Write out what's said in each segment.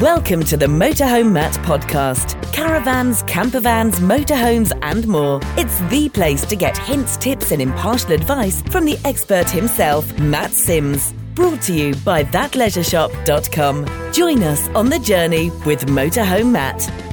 Welcome to the Motorhome Matt podcast. Caravans, campervans, motorhomes, and more. It's the place to get hints, tips, and impartial advice from the expert himself, Matt Sims. Brought to you by thatleisureshop.com. Join us on the journey with Motorhome Matt.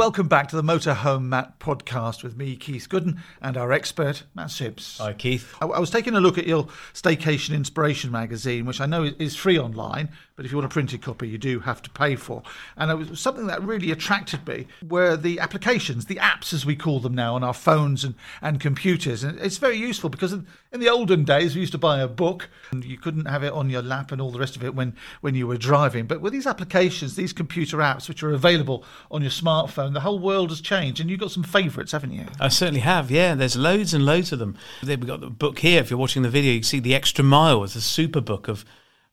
Welcome back to the Motorhome Matt podcast with me, Keith Gooden, and our expert, Matt Sims. Hi, Keith. I, I was taking a look at your Staycation Inspiration magazine, which I know is free online, but if you want a printed copy, you do have to pay for. And it was something that really attracted me were the applications, the apps as we call them now on our phones and, and computers. And it's very useful because in, in the olden days, we used to buy a book and you couldn't have it on your lap and all the rest of it when, when you were driving. But with these applications, these computer apps, which are available on your smartphone, the whole world has changed. And you've got some favourites, haven't you? I certainly have, yeah. There's loads and loads of them. We've got the book here. If you're watching the video, you can see The Extra Mile. It's a super book of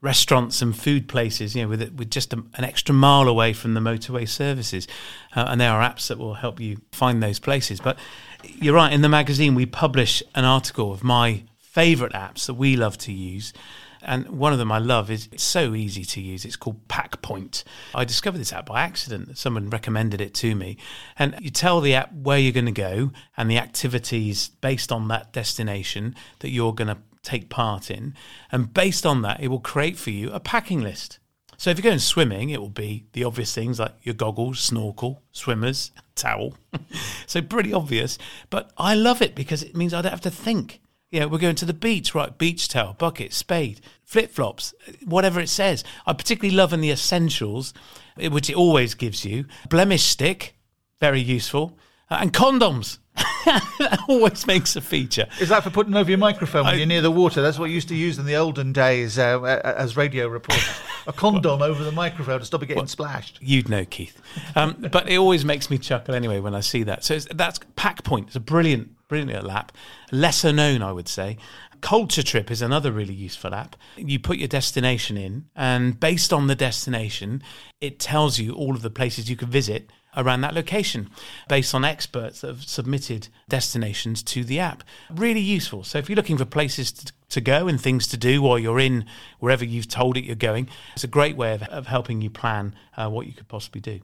restaurants and food places, you know, with with just a, an extra mile away from the motorway services, uh, and there are apps that will help you find those places. But you're right. In the magazine, we publish an article of my favourite apps that we love to use. And one of them I love is it's so easy to use. It's called PackPoint. I discovered this app by accident. Someone recommended it to me. And you tell the app where you're going to go and the activities based on that destination that you're going to take part in. And based on that, it will create for you a packing list. So if you're going swimming, it will be the obvious things like your goggles, snorkel, swimmers, towel. so pretty obvious. But I love it because it means I don't have to think. Yeah, we're going to the beach, right? Beach towel, bucket, spade, flip flops, whatever it says. I particularly love in the essentials, eh, which it always gives you. Blemish stick, very useful. Uh, and condoms. that always makes a feature. Is that for putting over your microphone when I, you're near the water? That's what you used to use in the olden days uh, as radio reporters. a condom over the microphone to stop it getting well, splashed. You'd know, Keith. Um, but it always makes me chuckle anyway when I see that. So that's PackPoint. It's a brilliant, brilliant little app. Lesser known, I would say. Culture Trip is another really useful app. You put your destination in, and based on the destination, it tells you all of the places you can visit around that location based on experts that have submitted destinations to the app. Really useful. So if you're looking for places to, to go and things to do while you're in wherever you've told it you're going, it's a great way of, of helping you plan uh, what you could possibly do.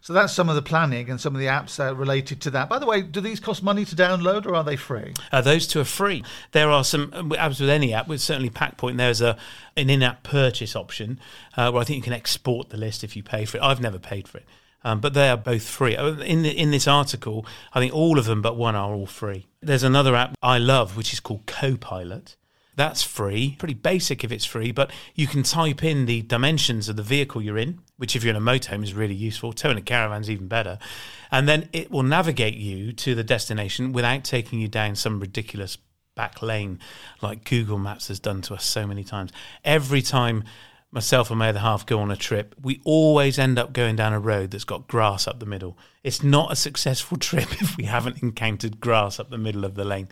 So that's some of the planning and some of the apps uh, related to that. By the way, do these cost money to download or are they free? Uh, those two are free. There are some, as with any app, with certainly PackPoint, there's a an in-app purchase option uh, where I think you can export the list if you pay for it. I've never paid for it. Um, but they are both free. Uh, in the, in this article, I think all of them but one are all free. There's another app I love, which is called Copilot. That's free, pretty basic if it's free, but you can type in the dimensions of the vehicle you're in, which if you're in a motorhome is really useful. Towing a caravan's even better. And then it will navigate you to the destination without taking you down some ridiculous back lane like Google Maps has done to us so many times. Every time myself and my other half go on a trip, we always end up going down a road that's got grass up the middle. It's not a successful trip if we haven't encountered grass up the middle of the lane.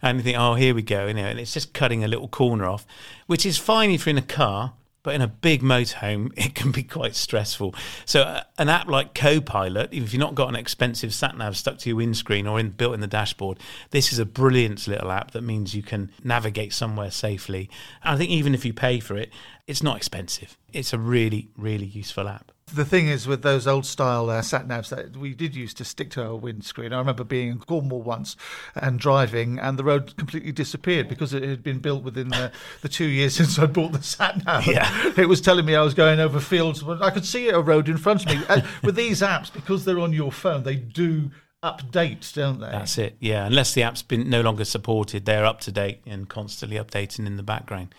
And you think, oh, here we go, you know, and it's just cutting a little corner off, which is fine if you're in a car. But in a big motorhome, it can be quite stressful. So, uh, an app like Copilot, if you've not got an expensive sat nav stuck to your windscreen or in, built in the dashboard, this is a brilliant little app that means you can navigate somewhere safely. And I think even if you pay for it, it's not expensive. It's a really, really useful app. The thing is, with those old style uh, sat navs that we did used to stick to our windscreen. I remember being in Cornwall once and driving, and the road completely disappeared because it had been built within the, the two years since I bought the sat nav. Yeah. It was telling me I was going over fields, but I could see a road in front of me. and with these apps, because they're on your phone, they do update, don't they? That's it. Yeah, unless the app's been no longer supported, they're up to date and constantly updating in the background.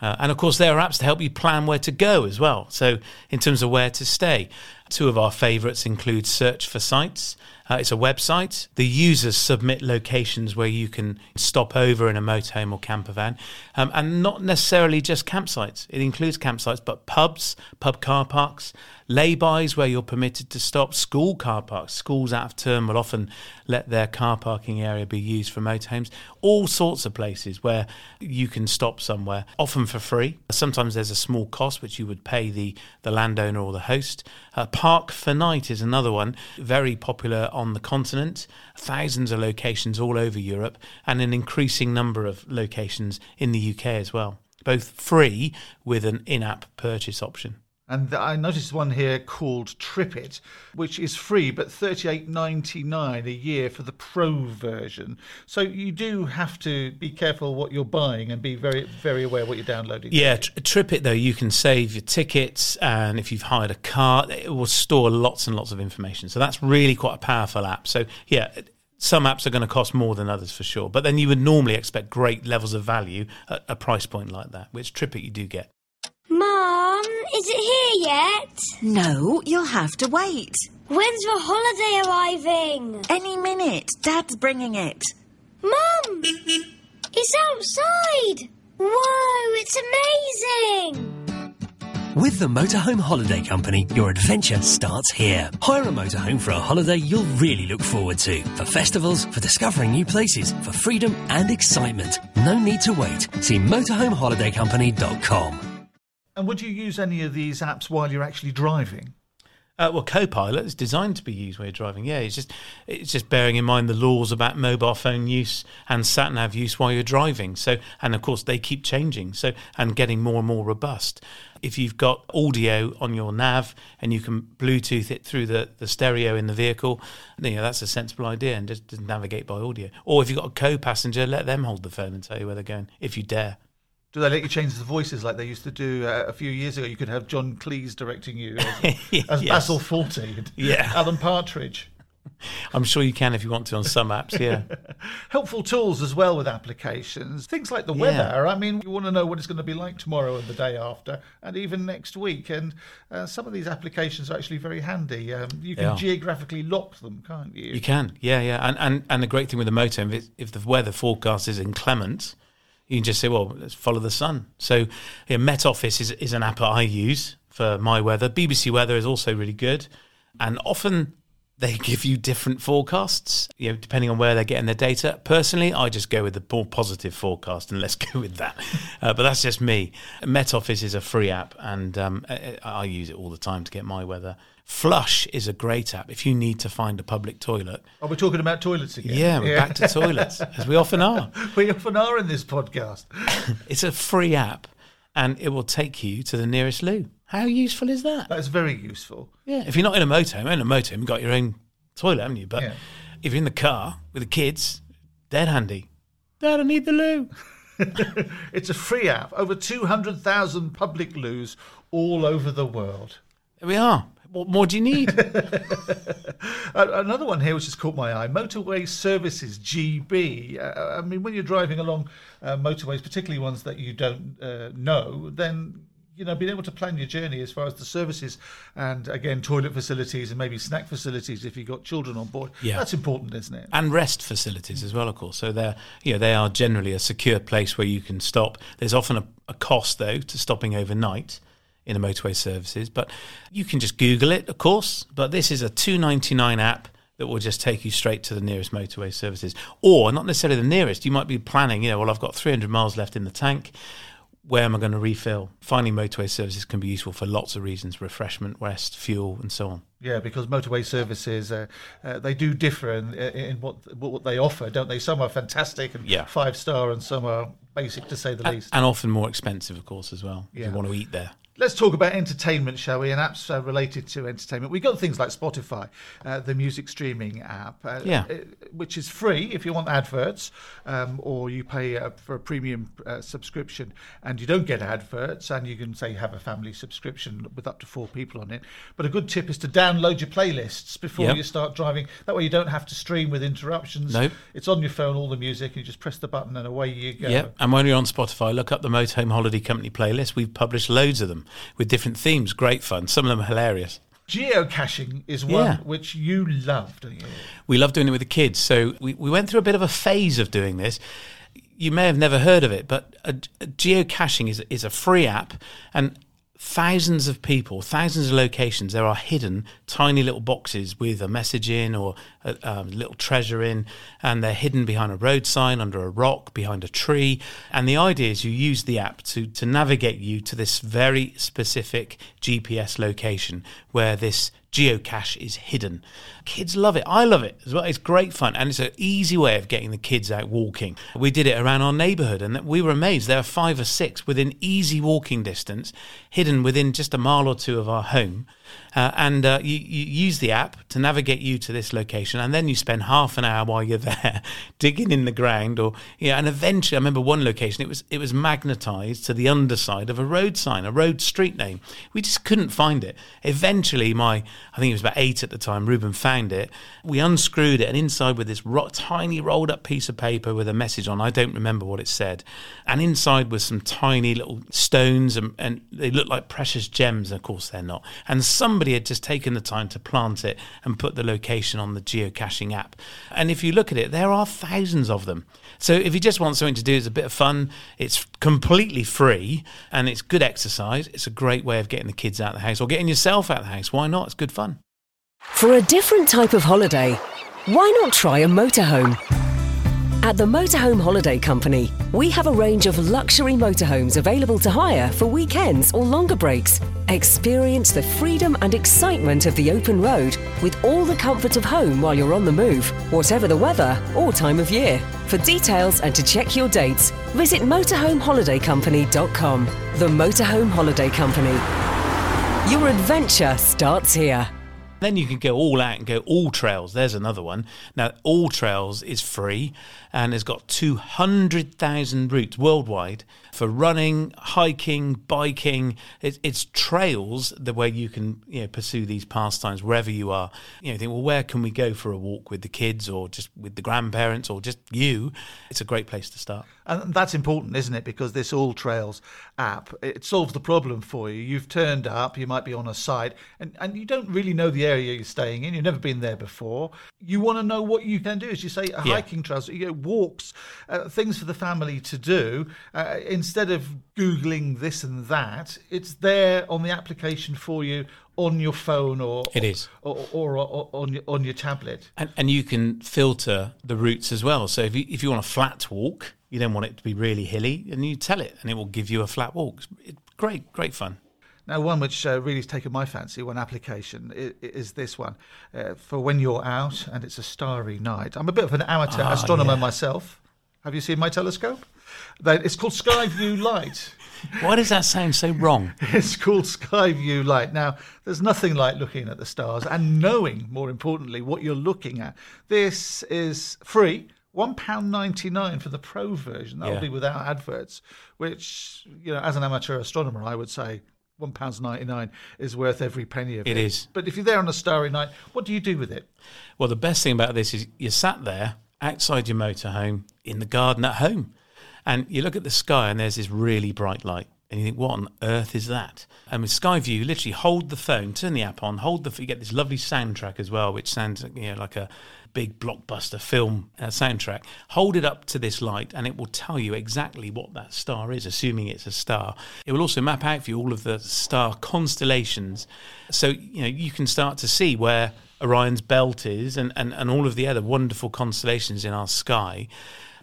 Uh, and of course, there are apps to help you plan where to go as well. So, in terms of where to stay, two of our favorites include Search for Sites. Uh, it's a website. The users submit locations where you can stop over in a motorhome or camper van, um, and not necessarily just campsites. It includes campsites, but pubs, pub car parks, Laybys where you're permitted to stop, school car parks. Schools out of term will often let their car parking area be used for motorhomes. All sorts of places where you can stop somewhere, often for free. Sometimes there's a small cost which you would pay the, the landowner or the host. Uh, Park4night is another one, very popular on the continent. Thousands of locations all over Europe and an increasing number of locations in the UK as well. Both free with an in app purchase option. And th- I noticed one here called TripIt, which is free, but thirty-eight ninety-nine a year for the pro version. So you do have to be careful what you're buying and be very, very aware what you're downloading. Yeah, tr- TripIt though, you can save your tickets, and if you've hired a car, it will store lots and lots of information. So that's really quite a powerful app. So yeah, some apps are going to cost more than others for sure, but then you would normally expect great levels of value at a price point like that, which TripIt you do get. Mum, is it here yet? No, you'll have to wait. When's the holiday arriving? Any minute. Dad's bringing it. Mum! It's outside! Whoa, it's amazing! With the Motorhome Holiday Company, your adventure starts here. Hire a motorhome for a holiday you'll really look forward to. For festivals, for discovering new places, for freedom and excitement. No need to wait. See motorhomeholidaycompany.com. And would you use any of these apps while you're actually driving? Uh, well, Copilot is designed to be used while you're driving. Yeah, it's just it's just bearing in mind the laws about mobile phone use and sat nav use while you're driving. So, and of course they keep changing. So, and getting more and more robust. If you've got audio on your nav and you can Bluetooth it through the, the stereo in the vehicle, you know that's a sensible idea, and just, just navigate by audio. Or if you've got a co-passenger, let them hold the phone and tell you where they're going if you dare. Do they let you change the voices like they used to do uh, a few years ago? You could have John Cleese directing you as, as Yes. Basil Fawlty, Yeah. Alan Partridge. I'm sure you can if you want to on some apps. Yeah. Helpful tools as well with applications. Things like the Yeah. weather. I mean, you want to know what it's going to be like tomorrow and the day after, and even next week. And uh, some of these applications are actually very handy. Um, you can geographically lock them, can't you? You can, yeah, yeah, and and and the great thing with the motor, if, if the weather forecast is inclement, you can just say, well, let's follow the sun. So, yeah, Met Office is is an app that I use for my weather. BBC Weather is also really good, and often they give you different forecasts, you know, depending on where they're getting their data. Personally, I just go with the more positive forecast, and let's go with that. Uh, but that's just me. Met Office is a free app, and um, I, I use it all the time to get my weather. Flush is a great app if you need to find a public toilet. Are we talking about toilets again? Yeah, we're back to toilets, as we often are. we often are in this podcast. It's a free app and it will take you to the nearest loo. How useful is that? That's very useful. Yeah, if you're not in a motorhome, in a motorhome, you've got your own toilet, haven't you? But Yeah. if you're in the car with the kids, dead handy. Dad, I need the loo. It's a free app. Over 200,000 public loos all over the world. There we are. What more do you need? Another one here which has caught my eye Motorway Services GB. Uh, I mean, when you're driving along uh, motorways, particularly ones that you don't uh, know, then you know, being able to plan your journey as far as the services and again toilet facilities and maybe snack facilities if you've got children on board. Yeah. That's important, isn't it? and rest facilities as well, of course. So they're you know they are generally a secure place where you can stop. There's often a, a cost though to stopping overnight in the motorway services, but you can just Google it, of course. But this is a two ninety nine app that will just take you straight to the nearest motorway services, or not necessarily the nearest. You might be planning, you know, well I've got three hundred miles left in the tank. Where am I going to refill? Finding motorway services can be useful for lots of reasons: refreshment, rest, fuel, and so on. Yeah, because motorway services uh, uh, they do differ in, in what what they offer, don't they? Some are fantastic and Yeah. five star, and some are basic to say the And, least. and often more expensive, of course, as well. If Yeah. you want to eat there. Let's talk about entertainment, shall we? And apps uh, related to entertainment. We've got things like Spotify, uh, the music streaming app, uh, Yeah. uh, which is free if you want adverts, um, or you pay uh, for a premium uh, subscription and you don't get adverts, and you can say have a family subscription with up to four people on it. But a good tip is to download your playlists before Yep. you start driving. That way, you don't have to stream with interruptions. Nope. It's on your phone, all the music, and you just press the button and away you go. Yep. And when you're on Spotify, look up the Motorhome Holiday Company playlist. We've published loads of them with different themes. Great fun. Some of them are hilarious. Geocaching is one Yeah. which you love, don't you? We love doing it with the kids. So we, we went through a bit of a phase of doing this. You may have never heard of it, but a, a geocaching is, is a free app, and thousands of people, thousands of locations, there are hidden tiny little boxes with a message in or a, um, little treasure in, and they're hidden behind a road sign, under a rock, behind a tree. And the idea is you use the app to, to navigate you to this very specific GPS location where this geocache is hidden. Kids love it. I love it as well. It's great fun and it's an easy way of getting the kids out walking. We did it around our neighbourhood and we were amazed. There are five or six within easy walking distance, hidden within just a mile or two of our home. Uh, and uh, you, you use the app to navigate you to this location, and then you spend half an hour while you're there digging in the ground, or yeah. And eventually, I remember one location; it was it was magnetized to the underside of a road sign, a road street name. We just couldn't find it. Eventually, my I think it was about eight at the time. Ruben found it. We unscrewed it, and inside with this ro- tiny rolled up piece of paper with a message on. I don't remember what it said, and inside was some tiny little stones, and, and they looked like precious gems. Of course, they're not. And somebody had just taken the time to plant it and put the location on the geocaching app. And if you look at it, there are thousands of them. So if you just want something to do, it's a bit of fun. It's completely free and it's good exercise. It's a great way of getting the kids out of the house or getting yourself out of the house. Why not? It's good fun. For a different type of holiday, why not try a motorhome? At the Motorhome Holiday Company, we have a range of luxury motorhomes available to hire for weekends or longer breaks. Experience the freedom and excitement of the open road with all the comfort of home while you're on the move, whatever the weather or time of year. For details and to check your dates, visit motorhomeholidaycompany.com. The Motorhome Holiday Company. Your adventure starts here. Then you can go all out and go all trails. There's another one. Now, AllTrails is free and has got 200,000 routes worldwide for running, hiking, biking. It's, it's trails the way you can you know, pursue these pastimes wherever you are. You know, think, well, where can we go for a walk with the kids or just with the grandparents or just you? It's a great place to start. And that's important, isn't it? Because this AllTrails app, it solves the problem for you. You've turned up, you might be on a site, and, and you don't really know the area you're staying in. You've never been there before. You want to know what you can do, as you say, Yeah. hiking trails, you know, walks, uh, things for the family to do. Uh, instead of Googling this and that, it's there on the application for you on your phone or It is. or, or, or on your on your tablet. And, and you can filter the routes as well. So if you, if you want a flat walk, you don't want it to be really hilly, and you tell it, and it will give you a flat walk. It's great, great fun. Now, one which uh, really has taken my fancy, one application, is, is this one uh, for when you're out and it's a starry night. I'm a bit of an amateur Ah, astronomer yeah. myself. Have you seen my telescope? It's called SkyView Lite. Why does that sound so wrong? It's called SkyView Lite. Now, there's nothing like looking at the stars and knowing, more importantly, what you're looking at. This is free. £1.99 for the pro version. That'll Yeah. be without adverts, which, you know, as an amateur astronomer, I would say £1.99 is worth every penny of it. It is. But if you're there on a starry night, what do you do with it? Well, the best thing about this is you're sat there outside your motorhome in the garden at home, and you look at the sky and there's this really bright light, and you think, what on earth is that? And with Skyview, you literally hold the phone, turn the app on, hold the, you get this lovely soundtrack as well, which sounds you know like a big blockbuster film uh, soundtrack. Hold it up to this light, and it will tell you exactly what that star is, assuming it's a star. It will also map out for you all of the star constellations, so you know you can start to see where Orion's belt is and, and, and all of the other wonderful constellations in our sky.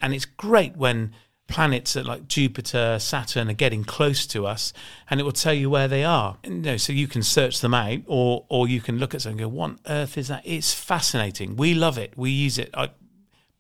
And it's great when planets that like Jupiter, Saturn are getting close to us and it will tell you where they are. And, you know, so you can search them out or or you can look at something and go, what on earth is that? It's fascinating. We love it. We use it. I,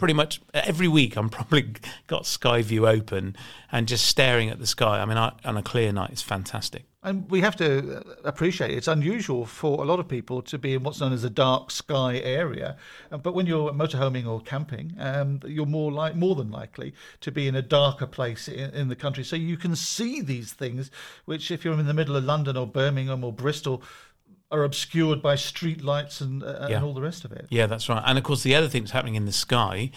pretty much every week I'm probably got Skyview open and just staring at the sky. I mean, I, on a clear night, it's fantastic. And we have to appreciate it's unusual for a lot of people to be in what's known as a dark sky area. Uh, But when you're motorhoming or camping, um, you're more like more than likely to be in a darker place in, in the country, so you can see these things. Which, if you're in the middle of London or Birmingham or Bristol, are obscured by street lights and, uh, Yeah. and all the rest of it. Yeah, that's right. And of course, the other thing that's happening in the sky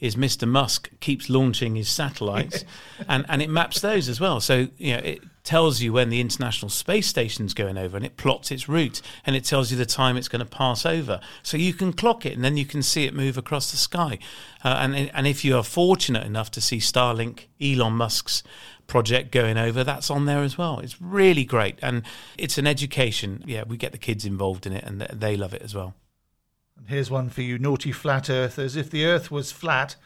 is Mr. Musk keeps launching his satellites, and and it maps those as well. So you know it tells you when the International Space Station's going over, and it plots its route, and it tells you the time it's going to pass over. So you can clock it, and then you can see it move across the sky. Uh, and and if you are fortunate enough to see Starlink, Elon Musk's project going over, that's on there as well. It's really great, and it's an education. Yeah, we get the kids involved in it, and they love it as well. And here's one for you naughty flat earthers: If the Earth was flat,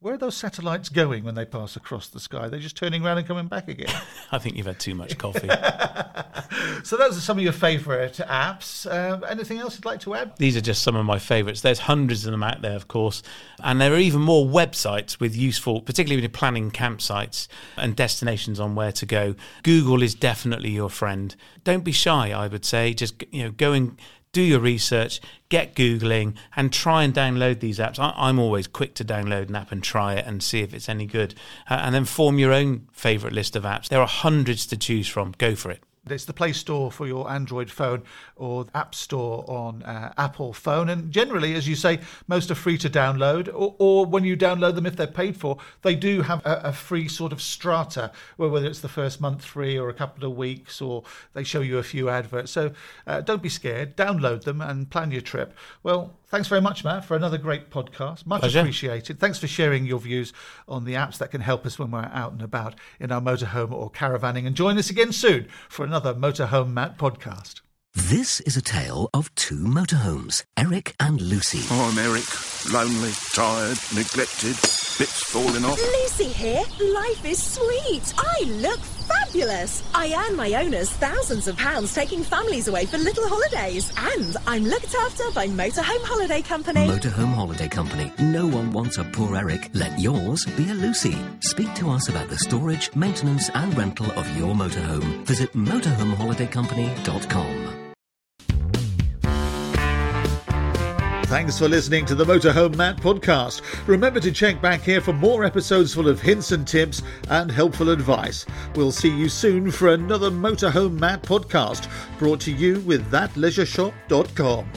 Where are those satellites going when they pass across the sky? They're just turning around and coming back again. I think you've had too much coffee. so those are some of your favourite apps. Uh, anything else you'd like to add? These are just some of my favourites. There's hundreds of them out there, of course, and there are even more websites with useful, particularly when you're planning campsites and destinations on where to go. Google is definitely your friend. Don't be shy. I would say just you know go and do your research, get Googling, and try and download these apps. I, am always quick to download an app and try it and see if it's any good. Uh, and then form your own favourite list of apps. There are hundreds to choose from. Go for it. It's the Play Store for your Android phone or App Store on uh, Apple phone. And generally, as you say, most are free to download. Or, or when you download them, if they're paid for, they do have a, a, free sort of strata, whether it's the first month free or a couple of weeks, or they show you a few adverts. So uh, don't be scared. Download them and plan your trip. Well, Thanks very much, Matt, for another great podcast. Much Pleasure. appreciated. Thanks for sharing your views on the apps that can help us when we're out and about in our motorhome or caravanning. And join us again soon for another Motorhome Matt podcast. This is a tale of two motorhomes, Eric and Lucy. Oh, I'm Eric. Lonely, tired, neglected, bits falling off. Lucy here. Life is sweet. I look fabulous. I earn my owners thousands of pounds taking families away for little holidays. And I'm looked after by Motorhome Holiday Company. Motorhome Holiday Company. No one wants a poor Eric. Let yours be a Lucy. Speak to us about the storage, maintenance, and rental of your motorhome. Visit motorhomeholidaycompany.com. Thanks for listening to the Motorhome Matt podcast. Remember to check back here for more episodes full of hints and tips and helpful advice. We'll see you soon for another Motorhome Matt podcast brought to you with thatleisureShop.com.